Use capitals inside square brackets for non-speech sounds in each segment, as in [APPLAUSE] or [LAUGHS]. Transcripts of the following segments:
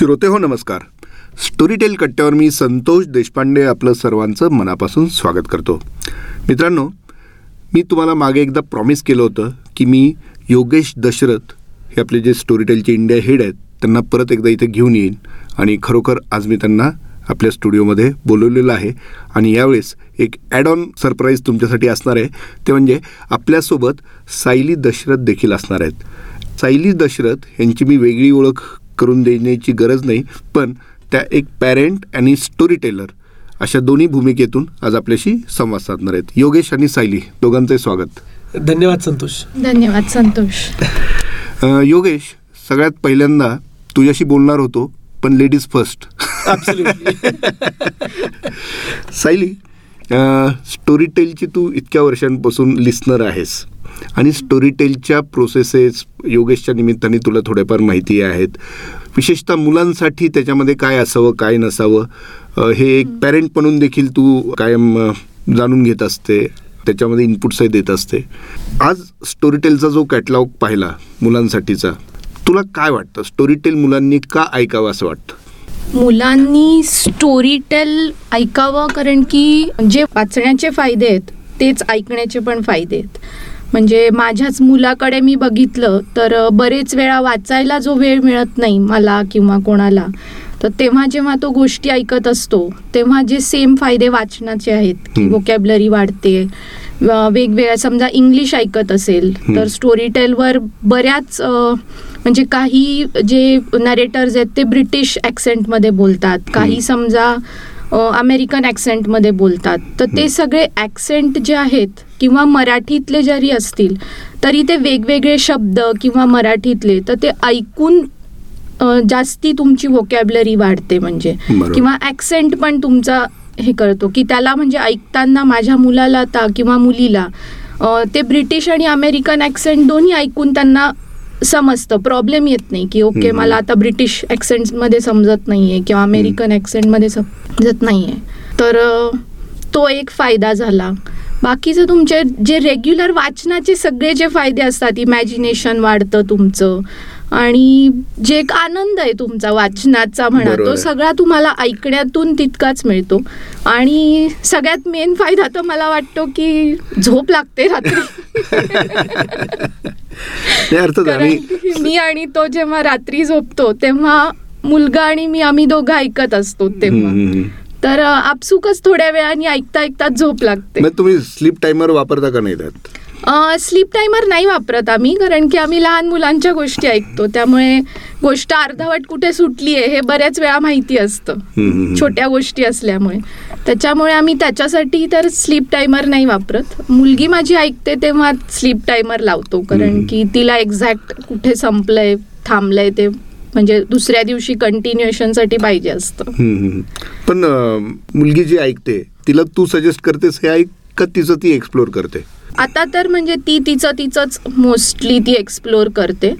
श्रोते हो नमस्कार. स्टोरीटेल कट्ट्यावर मी संतोष देशपांडे आपलं सर्वांचं मनापासून स्वागत करतो. मित्रांनो मी तुम्हाला मागे एकदा प्रॉमिस केलं होतं की मी योगेश दशरथ हे आपले जे स्टोरीटेलचे इंडिया हेड आहेत त्यांना परत एकदा इथे घेऊन येईन आणि खरोखर आज मी त्यांना आपल्या स्टुडिओमध्ये बोलवलेलं आहे. आणि यावेळेस एक ॲड ऑन सरप्राईज तुमच्यासाठी असणार आहे. ते म्हणजे आपल्यासोबत सायली दशरथ देखील असणार आहेत. सायली दशरथ यांची मी वेगळी ओळख करून देण्याची गरज नाही पण त्या एक पॅरेंट आणि स्टोरी टेलर अशा दोन्ही भूमिकेतून आज आपल्याशी संवाद साधणार आहेत. योगेश आणि सायली दोघांचे स्वागत. धन्यवाद संतोष. धन्यवाद संतोष. योगेश सगळ्यात पहिल्यांदा तुझ्याशी बोलणार होतो पण लेडीज फर्स्ट सायली स्टोरी टेलची तू इतक्या वर्षांपासून लिस्नर आहेस. आणि स्टोरी टेलच्या प्रोसेसेस योगेशच्या निमित्ताने तुला थोड्याफार माहिती आहेत. विशेषतः मुलांसाठी त्याच्यामध्ये काय असावं काय नसावं हे एक पॅरेंट म्हणून देखील तू कायम जाणून घेत असते त्याच्यामध्ये इनपुट्सही देत असते. आज स्टोरीटेलचा जो कॅटलॉग पाहिला मुलांसाठीचा तुला काय वाटतं? स्टोरीटेल मुलांनी का ऐकावं असं वाटतं? मुलांनी स्टोरी टेल ऐकावं कारण की जे वाचण्याचे फायदे आहेत तेच ऐकण्याचे पण फायदे आहेत म्हणजे माझ्याच मुलाकडे मी बघितलं तर बरेच वेळा वाचायला जो वेळ मिळत नाही मला किंवा कोणाला तर तेव्हा जेव्हा तो गोष्टी ऐकत असतो तेव्हा जे सेम फायदे वाचनाचे आहेत की. वोकॅबलरी वाढते वेगवेगळ्या समजा इंग्लिश ऐकत असेल. तर स्टोरी टेलवर बऱ्याच म्हणजे काही जे नरेटर्स आहेत ते ब्रिटिश ॲक्सेंटमध्ये बोलतात. काही समजा अमेरिकन ॲक्सेंटमध्ये बोलतात. तर ते सगळे ॲक्सेंट जे आहेत किंवा मराठीतले जरी असतील तरी ते वेगवेगळे शब्द किंवा मराठीतले तर ते ऐकून जास्ती तुमची वोकॅबलरी वाढते म्हणजे. किंवा ॲक्सेंट पण तुमचा हे करतो की त्याला म्हणजे ऐकताना माझ्या मुलाला आता किंवा मुलीला ते ब्रिटिश आणि अमेरिकन ॲक्सेंट दोन्ही ऐकून त्यांना समजतं. प्रॉब्लेम येत नाही की ओके. मला आता ब्रिटिश ॲक्सेंटमध्ये समजत नाही आहे किंवा अमेरिकन ॲक्सेंटमध्ये समजत नाही आहे तर तो एक फायदा झाला. बाकीचं तुमचे जे रेग्युलर वाचनाचे सगळे जे फायदे असतात इमॅजिनेशन वाढतं तुमचं आणि जे एक आनंद आहे तुमचा वाचनाचा म्हणा तो. सगळा तुम्हाला ऐकण्यातून तितकाच मिळतो. आणि सगळ्यात मेन फायदा तर मला वाटतो की झोप लागते रात्री. मी आणि तो जेव्हा रात्री झोपतो तेव्हा मुलगा आणि मी आम्ही दोघं ऐकत असतो तेव्हा. तर आपसुकच थोड्या वेळाने ऐकता ऐकता झोप लागते. तुम्ही स्लीप टायमर वापरता का नाही स्लीप टायमर नाही वापरत आम्ही कारण की आम्ही लहान मुलांच्या गोष्टी ऐकतो त्यामुळे गोष्ट अर्धवट कुठे सुटली आहे हे बऱ्याच वेळा माहिती असतं. छोट्या गोष्टी असल्यामुळे त्याच्यामुळे आम्ही त्याच्यासाठी तर स्लीप टायमर नाही वापरत मुलगी माझी ऐकते तेव्हा स्लीप टायमर लावतो कारण. की तिला एक्झॅक्ट कुठे संपलंय थांबलंय ते म्हणजे दुसऱ्या दिवशी कंटिन्युएशनसाठी पाहिजे असतं. पण मुलगी जी ऐकते तिला तू सजेस्ट करतेस हे ऐक का तिचं ती एक्सप्लोर करते आता तर म्हणजे ती तिचं तिचंच मोस्टली ती एक्सप्लोर करते.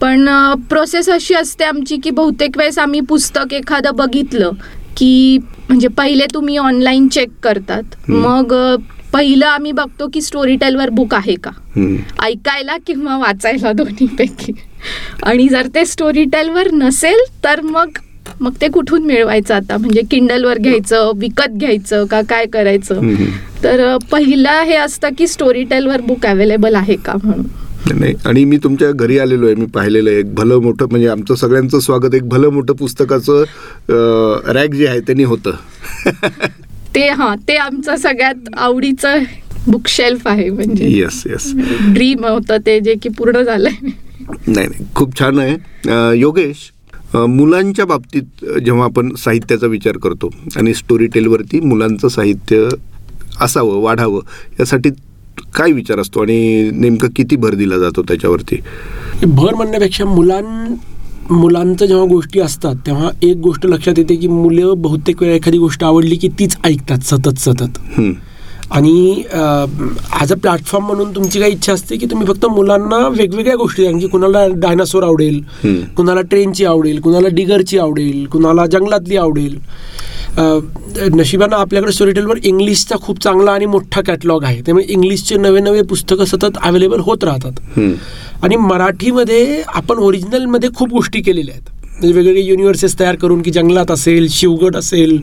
पण प्रोसेस अशी असते आमची की बहुतेक वेळेस आम्ही पुस्तक एखादं बघितलं की म्हणजे पहिले तुम्ही ऑनलाईन चेक करतात. मग पहिलं आम्ही बघतो की स्टोरी टेलवर बुक आहे का. ऐकायला किंवा वाचायला दोन्हीपैकी आणि जर ते स्टोरी टेलवर नसेल तर मग मग ते कुठून मिळवायचं आता? म्हणजे किंडलवर घ्यायचं विकत घ्यायचं का काय करायचं. तर पहिलं हे असतं की स्टोरी टेलवर बुक अवेलेबल आहे का म्हणून? नाही आणि मी तुमच्या घरी आलेलो आहे मी पाहिलेलं आहे. एक भलं मोठं म्हणजे आमचं सगळ्यांचं स्वागत एक भलं मोठं पुस्तकाचं रॅक जे आहे त्यांनी होतं. [LAUGHS] ते हा ते आमचं सगळ्यात आवडीचं बुकशेल्फ आहे म्हणजे. येस येस ड्रीम होतं ते जे की पूर्ण झालंय. नाही नाही खूप छान आहे. योगेश मुलांच्या बाबतीत जेव्हा आपण साहित्याचा विचार करतो आणि स्टोरी टेलवरती मुलांचं साहित्य असावं वाढावं यासाठी काय विचार असतो आणि नेमकं किती भर दिला जातो त्याच्यावरती भर म्हणण्यापेक्षा मुलां मुलांचं जेव्हा गोष्टी असतात तेव्हा एक गोष्ट लक्षात येते की मुलं बहुतेक वेळा एखादी गोष्ट आवडली की तीच ऐकतात सतत सतत. आणि ॲज अ प्लॅटफॉर्म म्हणून तुमची काय इच्छा असते की तुम्ही फक्त मुलांना वेगवेगळ्या गोष्टी की कुणाला डायनासोर आवडेल. कुणाला ट्रेनची आवडेल कुणाला डिगरची आवडेल कुणाला जंगलातली आवडेल. नशिबानं आपल्याकडे स्टोरीटेलवर इंग्लिशचा खूप चांगला आणि मोठा कॅटलॉग आहे. त्यामुळे इंग्लिशचे नवे नवे पुस्तकं सतत अवेलेबल होत राहतात. आणि मराठीमध्ये आपण ओरिजिनलमध्ये खूप गोष्टी केलेल्या आहेत. म्हणजे वेगवेगळे युनिव्हर्सेस तयार करून की जंगलात असेल शिवगड असेल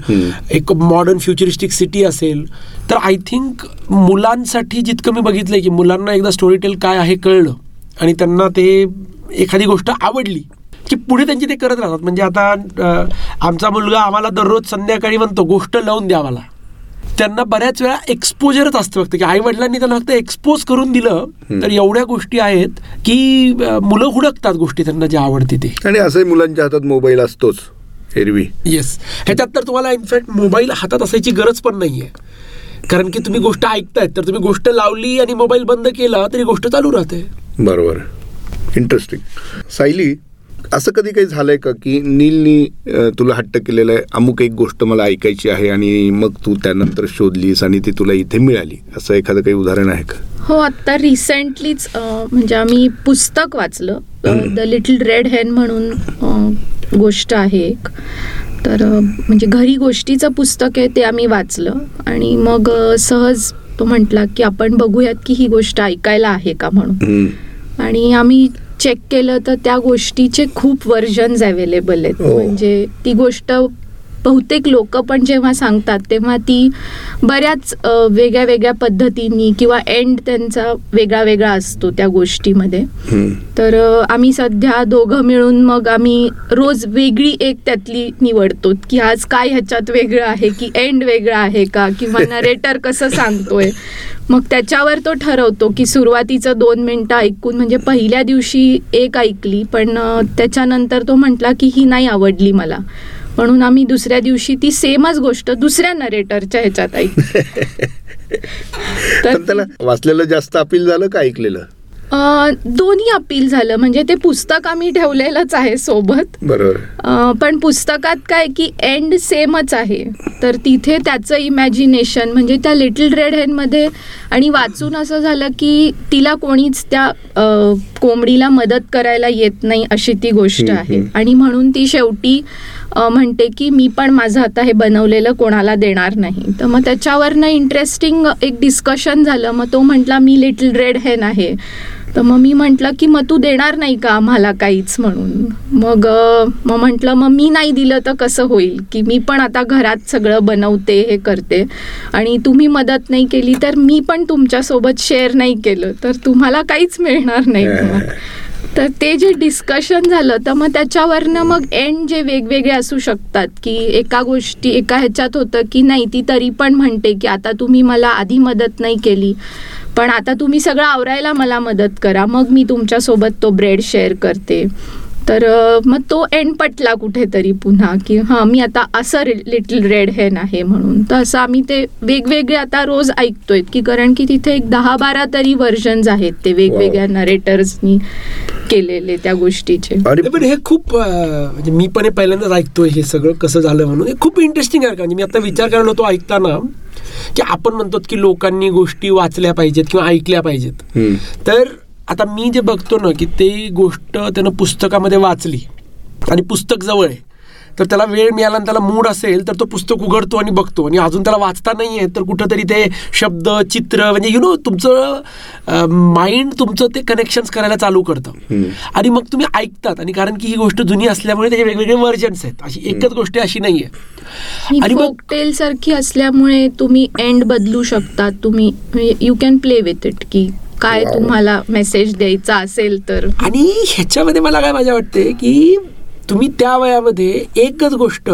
एक मॉडर्न फ्युचरिस्टिक सिटी असेल. तर आय थिंक मुलांसाठी जितकं मी बघितलंय की मुलांना एकदा स्टोरी टेल काय आहे कळलं आणि त्यांना ते एखादी गोष्ट आवडली की पुढे त्यांची ते करत राहतात. म्हणजे आता आमचा मुलगा आम्हाला दररोज संध्याकाळी म्हणतो गोष्ट लावून द्या मला. त्यांना बऱ्याच वेळा एक्सपोजरच असतं फक्त. की आई वडिलांनी त्यांना फक्त एक्सपोज करून दिलं तर एवढ्या गोष्टी आहेत की मुलं हुडकतात गोष्टी त्यांना जे आवडते ते. आणि असंही मुलांच्या हातात मोबाईल असतोच एरवी. येस ह्याच्यात तर तुम्हाला इनफॅक्ट मोबाईल हातात असायची गरज पण नाहीये. कारण की तुम्ही गोष्ट ऐकतायत तर तुम्ही गोष्ट लावली आणि मोबाईल बंद केला तरी गोष्ट चालू राहते. बरोबर. इंटरेस्टिंग सायली असं कधी काही झालंय का की नीलनी तुला हट्ट केलेला आहे? अमुक एक गोष्ट मला ऐकायची आहे आणि मग तू त्यानंतर शोधलीस आणि ती तुला इथे मिळाली. असं एखादं काही उदाहरण आहे का? हो आत्ता रिसेंटलीच म्हणजे आम्ही पुस्तक वाचलं. द लिटल रेड हेन म्हणून गोष्ट आहे एक. तर म्हणजे घरी गोष्टीचं पुस्तक आहे ते आम्ही वाचलं. आणि मग सहज तो म्हटला की आपण बघूयात की ही गोष्ट ऐकायला आहे का म्हणून. आणि आम्ही चेक केलं तर त्या गोष्टीचे खूप व्हर्जन्स अवेलेबल आहेत हो. म्हणजे ती गोष्ट बहुतेक लोक पण जेव्हा सांगतात तेव्हा ती बऱ्याच वेगळ्या वेगळ्या पद्धतीने किंवा एंड त्यांचा वेगळा वेगळा असतो त्या गोष्टीमध्ये. तर आम्ही सध्या दोघं मिळून मग आम्ही रोज वेगळी एक त्यातली निवडतो की आज काय ह्याच्यात वेगळं आहे की एंड वेगळा आहे का किंवा [LAUGHS] नरेटर कसं सांगतोय. मग त्याच्यावर तो ठरवतो की सुरुवातीचं दोन मिनटं ऐकून म्हणजे पहिल्या दिवशी एक ऐकली पण त्याच्यानंतर तो म्हटला की ही नाही आवडली मला. म्हणून आम्ही दुसऱ्या दिवशी ती सेमच गोष्ट दुसऱ्या नरेटरच्या ह्याच्यात ऐकली. [LAUGHS] त्याला वाचलेलं जास्त अपील झालं का ऐकलेलं? दोन्ही अपील झालं. म्हणजे ते पुस्तक आम्ही ठेवलेलंच आहे सोबत. बरोबर. पण पुस्तकात काय की एंड सेमच आहे. तर तिथे त्याचं इमॅजिनेशन म्हणजे त्या लिटल रेड हेनमध्ये आणि वाचून असं झालं की तिला कोणीच त्या कोंबडीला मदत करायला येत नाही अशी ती गोष्ट आहे. आणि म्हणून ती शेवटी म्हणते की मी पण माझं आता हे बनवलेलं कोणाला देणार नाही. तर मग त्याच्यावरनं इंटरेस्टिंग एक डिस्कशन झालं. मग तो म्हटला मी लिटल रेड हेन आहे. तर मग मी म्हटलं की मग तू देणार नाही का आम्हाला काहीच म्हणून? मग मग म्हटलं मग मी नाही दिलं तर कसं होईल? की मी पण आता घरात सगळं बनवते हे करते आणि तुम्ही मदत नाही केली तर मी पण तुमच्यासोबत शेअर नाही केलं. तर तुम्हाला काहीच मिळणार नाही मग. तर ते जे डिस्कशन झालं तर मग त्याच्यावरनं मग एंड जे वेगवेगळे असू शकतात की एका गोष्टी एका ह्याच्यात होतं की नाही ती तरी पण म्हणते की आता तुम्ही मला आधी मदत नाही केली पण आता तुम्ही सगळं आवरायला मला मदत करा मग मी तुमच्यासोबत तो ब्रेड शेअर करते. तर मग तो एंड पटला कुठेतरी पुन्हा की हां मी आता असं लिटल रेड हेन आहे म्हणून. तर असं आम्ही ते वेगवेगळे आता रोज ऐकतोय की कारण की तिथे एक दहा बारा तरी व्हर्जन्स आहेत ते वेगवेगळ्या नरेटर्सनी केलेले त्या गोष्टीचे. आणि पण हे खूप म्हणजे मी पण हे पहिल्यांदाच ऐकतोय हे सगळं कसं झालं म्हणून. हे खूप इंटरेस्टिंग आहे का म्हणजे मी आता विचार करायला होतो ऐकताना की आपण म्हणतो की लोकांनी गोष्टी वाचल्या पाहिजेत किंवा ऐकल्या पाहिजेत. तर आता मी जे बघतो ना की ते गोष्ट त्यानं पुस्तकामध्ये वाचली. आणि पुस्तक जवळ आहे. तर त्याला वेळ मिळाला आणि त्याला मूड असेल तर तो पुस्तक उघडतो आणि बघतो. आणि अजून त्याला वाचता नाही आहे तर कुठंतरी ते शब्द चित्र म्हणजे यु नो तुमचं माइंड तुमचं ते कनेक्शन्स करायला चालू करतं. आणि मग तुम्ही ऐकतात. आणि कारण की ही गोष्ट जुनी असल्यामुळे त्याचे वेगवेगळे व्हर्जन्स आहेत. अशी एकच गोष्ट अशी नाही आहे आणि मग फोकटेल सारखी असल्यामुळे तुम्ही एंड बदलू शकता तुम्ही you can play with it की काय. तुम्हाला मेसेज द्यायचा असेल तर. आणि ह्याच्यामध्ये मला काय मजा वाटते की तुम्ही त्या वयामध्ये एकच गोष्ट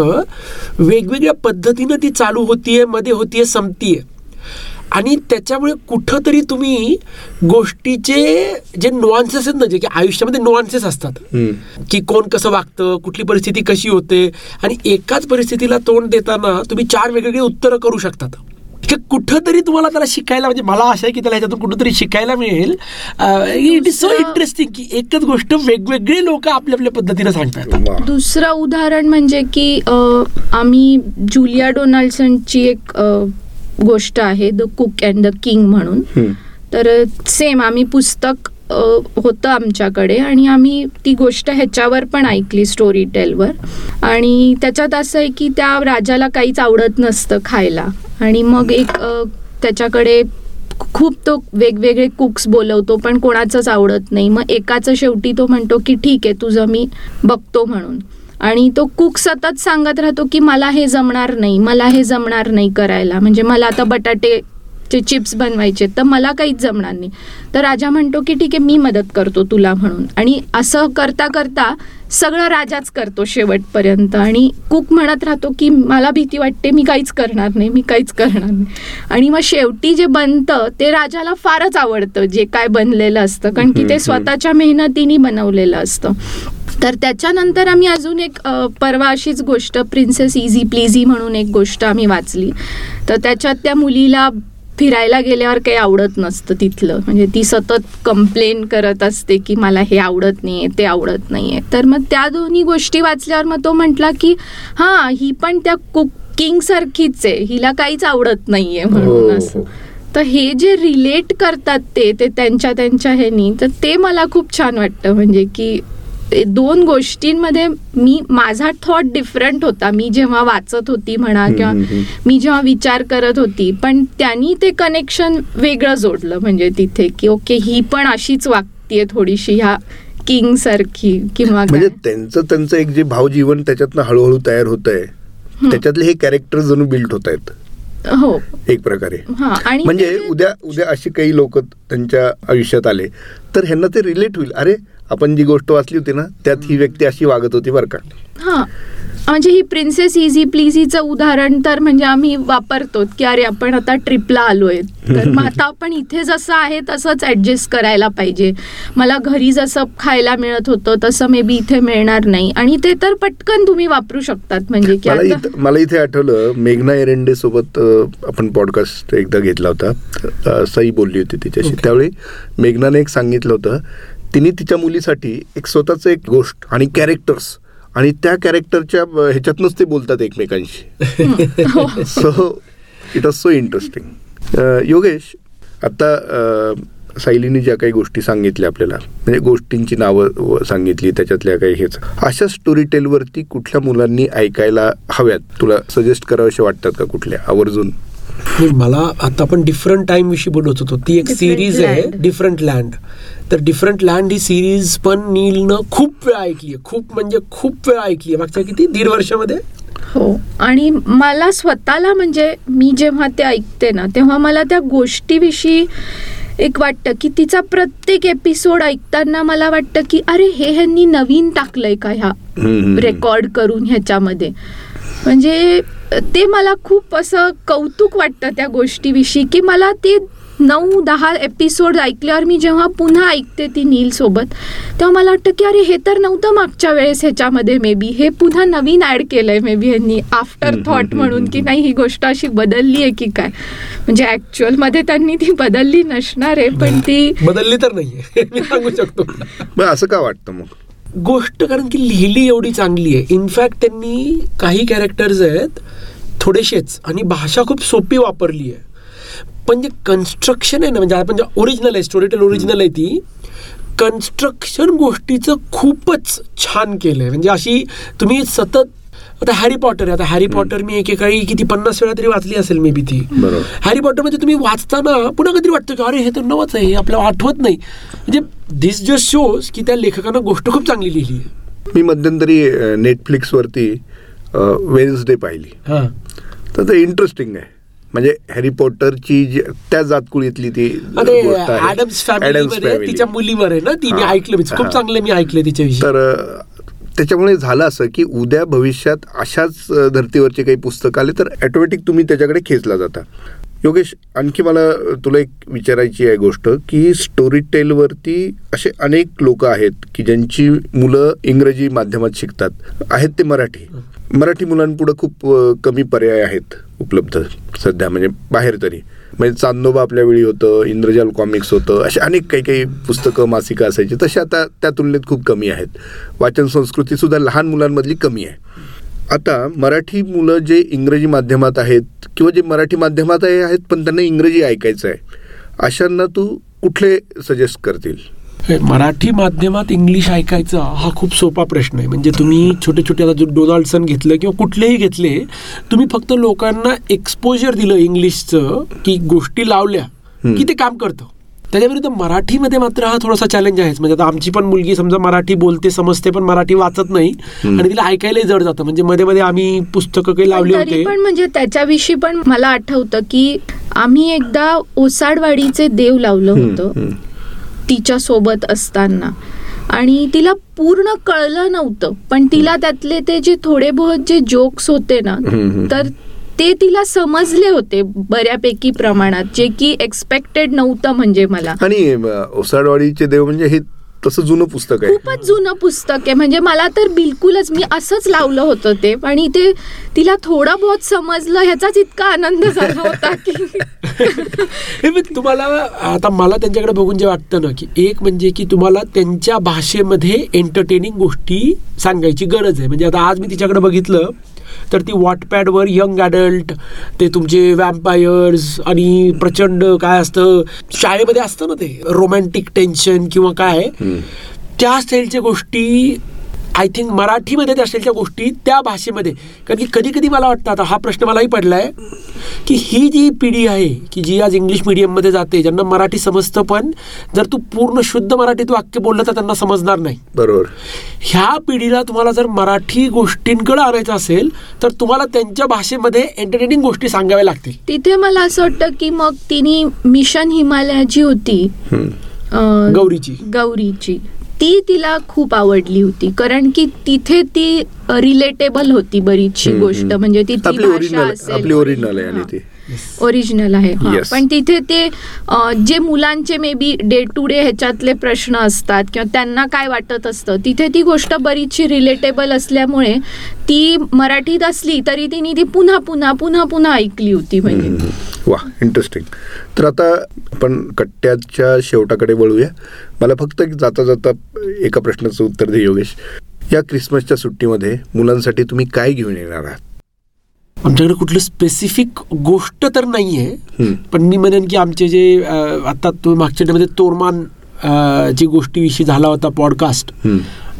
वेगवेगळ्या पद्धतीनं ती चालू होतीये मध्ये होतीये संपतीये आणि त्याच्यामुळे कुठंतरी तुम्ही गोष्टीचे जे नुआन्सेस आहेत ना जे की आयुष्यामध्ये नुआन्सेस असतात. की कोण कसं वागतं कुठली परिस्थिती कशी होते आणि एकाच परिस्थितीला तोंड देताना तुम्ही चार वेगवेगळी उत्तरं करू शकतात की कुठंतरी तुम्हाला त्याला शिकायला म्हणजे मला आशा आहे की त्याला ह्याच्यातून कुठंतरी शिकायला मिळेल. इट इज सो दुसरं- इंटरेस्टिंग की एकच गोष्ट वेगवेगळे लोक आपल्या आपल्या पद्धतीने सांगतात. दुसरं उदाहरण म्हणजे की आम्ही जुलिया डोनाल्डसनची एक गोष्ट आहे the cook and the king म्हणून. तर सेम आम्ही पुस्तक होतं आमच्याकडे आणि आम्ही ती गोष्ट ह्याच्यावर पण ऐकली स्टोरी टेलवर आणि त्याच्यात असं आहे की त्या राजाला काहीच आवडत नसतं खायला. आणि मग एक त्याच्याकडे खूप तो वेगवेगळे कुक्स बोलवतो पण कोणाचंच आवडत नाही. मग एकाचं शेवटी तो म्हणतो की ठीक आहे तुझं मी बघतो म्हणून. आणि तो कुक सतत सांगत राहतो की मला हे जमणार नाही मला हे जमणार नाही करायला. म्हणजे मला आता बटाटे चे चिप्स बनवायचे तर मला काहीच जमणार नाही. तर राजा म्हणतो की ठीक आहे मी मदत करतो तुला म्हणून. आणि असं करता करता सगळं राजाच करतो शेवटपर्यंत. आणि कुक म्हणत राहतो की मला भीती वाटते मी काहीच करणार नाही मी काहीच करणार नाही. आणि मग शेवटी जे बनतं ते राजाला फारच आवडतं जे काय बनलेलं असतं. कारण की ते स्वतःच्या मेहनतीने बनवलेलं असतं. तर त्याच्यानंतर आम्ही अजून एक परवा अशीच गोष्ट प्रिन्सेस इझी प्लीझी म्हणून एक गोष्ट आम्ही वाचली. तर त्याच्यात त्या मुलीला फिरायला गेल्यावर काही आवडत नसतं तिथलं. म्हणजे ती सतत कंप्लेन करत असते की मला हे आवडत नाहीये ते आवडत नाहीये. तर मग त्या दोन्ही गोष्टी वाचल्यावर मग तो म्हटला की हां ही पण त्या कुकिंग सारखीच आहे. हिला काहीच आवडत नाहीये हो, म्हणून हो. असं. तर हे जे रिलेट करतात ते ते त्यांच्या त्यांच्या ह्यानी तर ते मला खूप छान वाटतं. म्हणजे की ते दोन गोष्टींमध्ये मी माझा थॉट डिफरंट होता. मी जेव्हा वाचत होती म्हणा किंवा. मी जेव्हा विचार करत होती पण त्यांनी ते कनेक्शन वेगळं जोडलं म्हणजे तिथे की ओके ही पण अशीच वागतीये थोडीशी ह्या किंग सारखी किंवा म्हणजे. त्यांचं त्यांचं एक जे भावजीवन त्याच्यातनं हळूहळू तयार होत आहे त्याच्यातले हे कॅरेक्टर जणू बिल्ड होत आहेत हो. एक प्रकारे. आणि म्हणजे उद्या उद्या अशी काही लोक त्यांच्या आयुष्यात आले. तर ह्यांना ते रिलेट होईल. अरे आपण जी गोष्ट वाचली होती ना त्यात ही व्यक्ती अशी वागत होती बरं का. हा. म्हणजे ही प्रिन्सेस इझी प्लीझीचं उदाहरण तर म्हणजे आम्ही वापरतो की अरे आपण आता ट्रिपला आलोय. तर मग आता आपण इथे जसं आहे तसंच ऍडजस्ट करायला पाहिजे. मला घरी जसं खायला मिळत होतं तसं मे बी इथे मिळणार नाही. आणि ते तर पटकन तुम्ही वापरू शकतात. म्हणजे की मला इथं आठवलं मेघना एरंडे सोबत आपण पॉडकास्ट एकदा घेतला होता. सई बोलली होती तिच्याशी. त्यावेळी मेघनाने एक सांगितलं होतं तिने तिच्या मुलीसाठी एक स्वतःचं एक गोष्ट आणि कॅरेक्टर्स आणि त्या कॅरेक्टरच्या ह्याच्यातनंच ते बोलतात एकमेकांशी. So it was so interesting Yogesh आता सायलीने ज्या काही गोष्टी सांगितल्या आपल्याला म्हणजे गोष्टींची नावं सांगितली त्याच्यातल्या काही हेच. अशा स्टोरी टेलवरती कुठल्या मुलांनी ऐकायला हव्यात? तुला सजेस्ट करावेसे वाटतात का कुठल्या? आवर्जून? मला आता आपण डिफरंट टाइम विषयी बोलत होतो. ती एक Different सिरीज आहे Land. डिफरंट लँड तर डिफरंट लँड ही सिरीज पण नीलनं खूप वेळा ऐकली आहे. खूप म्हणजे खूप वेळा ऐकली आहे. मागच्या किती? दीड वर्षामध्ये? हो. आणि मला स्वतःला म्हणजे मी जेव्हा ते ऐकते ना तेव्हा मला त्या गोष्टीविषयी एक वाटतं की तिचा प्रत्येक एपिसोड ऐकताना मला वाटतं की अरे हे ह्यांनी नवीन टाकलंय का ह्या. रेकॉर्ड करून ह्याच्यामध्ये? म्हणजे ते मला खूप असं कौतुक वाटतं त्या गोष्टीविषयी की मला ते नऊ दहा एपिसोड ऐकल्यावर मी जेव्हा पुन्हा ऐकते ती नील सोबत तेव्हा मला वाटतं की अरे हे तर नव्हतं मागच्या वेळेस ह्याच्यामध्ये मे बी हे पुन्हा नवीन ऍड केलंय मे बी यांनी आफ्टर थॉट म्हणून की नाही ही गोष्ट अशी बदलली आहे की काय? म्हणजे ऍक्च्युअलमध्ये त्यांनी ती बदलली नसणार आहे पण ती बदलली तर नाहीये मी सांगू शकतो. [LAUGHS] असं का वाटतं मग? गोष्ट कारण की लिहिली एवढी चांगली आहे. इनफॅक्ट त्यांनी काही कॅरेक्टर्स आहेत थोडेसेच आणि भाषा खूप सोपी वापरली आहे. पण जे कन्स्ट्रक्शन आहे ना म्हणजे आपण जे ओरिजिनल आहे स्टोरी टेल ओरिजिनल आहे ती कन्स्ट्रक्शन गोष्टीचं खूपच छान केलं आहे म्हणजे अशी तुम्ही सतत आता हॅरी पॉटर आहे आता हॅरी पॉटर मी एकेकाळी किती पन्नास वेळा तरी वाचली असेल मे बी ती. हॅरी पॉटरमध्ये तुम्ही वाचताना पुन्हा कधी वाटतं की अरे हे तर नवच आहे हे आपल्याला आठवत नाही म्हणजे दिस जस्ट शोज की त्या लेखकानं गोष्ट खूप चांगली लिहिली मी मध्यंतरी नेटफ्लिक्सवरती वेन्सडे पाहिली तर ते इंटरेस्टिंग आहे म्हणजे हॅरी पॉटरची जी त्या जातकुळीतली ती. ऍडम्स family. तिच्या मुलीवर आहे ना ती मी हा. ऐकलं खूप. चांगलं मी ऐकलं तिच्याविषयी तर त्याच्यामुळे झालं असं की उद्या भविष्यात अशाच धर्तीवरचे काही पुस्तकं आले तर ॲटोमॅटिक तुम्ही त्याच्याकडे खेचला जाता. योगेश आणखी मला तुला एक विचारायची आहे गोष्ट की स्टोरी टेलवरती असे अनेक लोक आहेत की ज्यांची मुलं इंग्रजी माध्यमात शिकतात. आहेत ते मराठी. मराठी मुलांपुढं खूप कमी पर्याय आहेत उपलब्ध सध्या म्हणजे बाहेर तरी. म्हणजे चांदोबा आपल्या वेळी होतं इंद्रजाल कॉमिक्स होतं असे अनेक काही काही पुस्तकं मासिकं असायची. तशी आता त्या तुलनेत खूप कमी आहेत. वाचन संस्कृतीसुद्धा लहान मुलांमधली कमी आहे. आता मराठी मुलं जे इंग्रजी माध्यमात आहेत किंवा जे मराठी माध्यमात आहेत पण त्यांना इंग्रजी ऐकायचं आहे अशांना तू कुठले सजेस्ट करतील? मराठी माध्यमात इंग्लिश ऐकायचा हा खूप सोपा प्रश्न आहे. म्हणजे तुम्ही छोटे छोटे आता जो डोनाल्डसन घेतलं किंवा कुठलेही घेतले तुम्ही फक्त लोकांना एक्सपोजर दिलं इंग्लिशचं की गोष्टी लावल्या की ते काम करतं. त्याच्या विरुद्ध मराठीमध्ये मात्र हा थोडासा चॅलेंज आहेच. म्हणजे आता आमची पण मुलगी समजा मराठी बोलते समजते पण मराठी वाचत नाही आणि तिला ऐकायलाही जड जातं. म्हणजे मध्ये मध्ये आम्ही पुस्तकं काही लावली होते. पण म्हणजे त्याच्याविषयी पण मला आठवतं की आम्ही एकदा ओसाडवाडीचे देव लावलं होतं. तिच्या सोबत असताना. आणि तिला पूर्ण कळलं नव्हतं पण तिला त्यातले ते जे थोडे बहुत जे जोक्स होते ना तर ते तिला समजले होते बऱ्यापैकी प्रमाणात जे की एक्सपेक्टेड नव्हतं म्हणजे मला. आणि ओसाडवाडीचे देव म्हणजे हे तसं जुनं पुस्तक आहे. खूपच जुनं पुस्तक आहे. म्हणजे मला तर बिलकुलच मी असंच लावलं होतं ते. आणि ते तिला थोडं बहुत समजलं ह्याचाच इतका आनंद झाला होता की [LAUGHS] तुम्हाला आता मला त्यांच्याकडे बघून जे वाटतं ना की एक म्हणजे की तुम्हाला त्यांच्या भाषेमध्ये एंटरटेनिंग गोष्टी सांगायची गरज आहे. म्हणजे आता आज मी तिच्याकडे बघितलं तर ती वॉटपॅडवर यंग ॲडल्ट ते तुमचे वॅम्पायर्स आणि प्रचंड काय असतं शाळेमध्ये असतं ना ते रोमॅन्टिक टेन्शन किंवा काय त्या स्टाईलच्या गोष्टी आय थिंक मराठीमध्ये त्या स्टाईलच्या गोष्टी त्या भाषेमध्ये. कारण की कधी कधी मला वाटतं आता हा प्रश्न मलाही पडलाय की ही जी पिढी आहे की जी आज इंग्लिश मिडियममध्ये जाते ज्यांना मराठी समजतं पण जर तू पूर्ण शुद्ध मराठीत वाक्य बोललं तर त्यांना समजणार नाही. बरोबर. ह्या पिढीला तुम्हाला जर मराठी गोष्टींकडे आणायचं असेल तर तुम्हाला त्यांच्या भाषेमध्ये एंटरटेनिंग गोष्टी सांगाव्या लागतील. तिथे मला असं वाटतं की मग तिने मिशन हिमालया जी होती गौरीची. गौरीची. ती तिला खूप आवडली होती. कारण की तिथे ती रिलेटेबल होती बरीचशी गोष्ट. म्हणजे आपली भाषा ओरिजिनल असेल ओरिजिनल आहे ती. पण तिथे ते जे मुलांचे maybe day to day ह्याच्यातले प्रश्न असतात किंवा त्यांना काय वाटत असतं तिथे ती गोष्ट बरीचशी रिलेटेबल असल्यामुळे ती मराठीत असली तरी तिने ती पुन्हा पुन्हा पुन्हा पुन्हा ऐकली होती म्हणजे. वा इंटरेस्टिंग तर आता आपण कट्ट्याच्या शेवटाकडे वळूया मला फक्त जाता जाता एका प्रश्नाचं उत्तर दे योगेश या क्रिसमसच्या सुट्टीमध्ये मुलांसाठी तुम्ही काय घेऊन येणार आहात आमच्याकडे कुठलं स्पेसिफिक गोष्ट तर नाहीये हम्म. पण मी म्हणेन की आमचे जे आता तुम्ही मागच्या मध्ये तोरमान जी गोष्टीविषयी झाला होता पॉडकास्ट.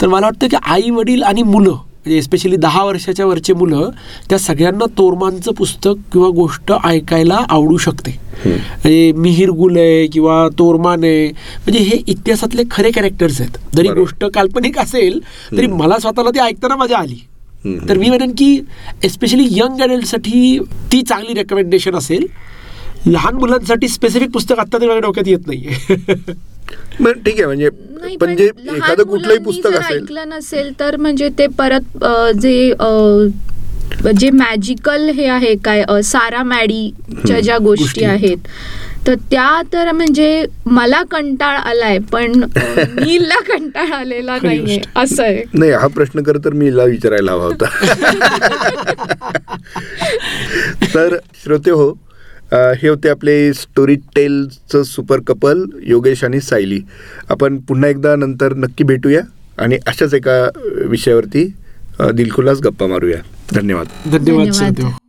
तर मला वाटतं की आई वडील आणि मुलं म्हणजे स्पेशली दहा वर्षाच्या वरचे मुलं त्या सगळ्यांना तोरमानचं पुस्तक किंवा गोष्ट ऐकायला आवडू शकते. म्हणजे मिहीर गुल आहे किंवा तोरमान आहे म्हणजे हे इतिहासातले खरे कॅरेक्टर्स आहेत. जरी. गोष्ट काल्पनिक असेल तरी मला स्वतःला ती ऐकताना मजा आली. तर मी म्हणेन की एस्पेशली यंग ॲडल्टसाठी ती चांगली रेकमेंडेशन असेल. लहान मुलांसाठी स्पेसिफिक पुस्तक आत्ता तरी माझ्या डोक्यात येत नाहीये. मग [LAUGHS] ठीक आहे म्हणजे नाही, पण जे लहान एखादं कुठलंही पुस्तक असेल ऐकलं नसेल तर म्हणजे ते परत जे जे मॅजिकल हे आहे काय सारा मॅडीच्या ज्या गोष्टी. आहेत तर त्या तर म्हणजे मला कंटाळ आलाय पण नीलला [LAUGHS] कंटाळ आलेला नाहीये गोष्ट. असं आहे नाही हा प्रश्न खरं तर मी हिला विचारायला हवा होता [LAUGHS] तर श्रोते हो हे होते आपले स्टोरी टेलचं सुपर कपल योगेश आणि सायली. आपण पुन्हा एकदा नंतर नक्की भेटूया आणि अशाच एका विषयावरती दिलखुलास गप्पा मारूया. धन्यवाद. धन्यवाद धन्यवाद. सर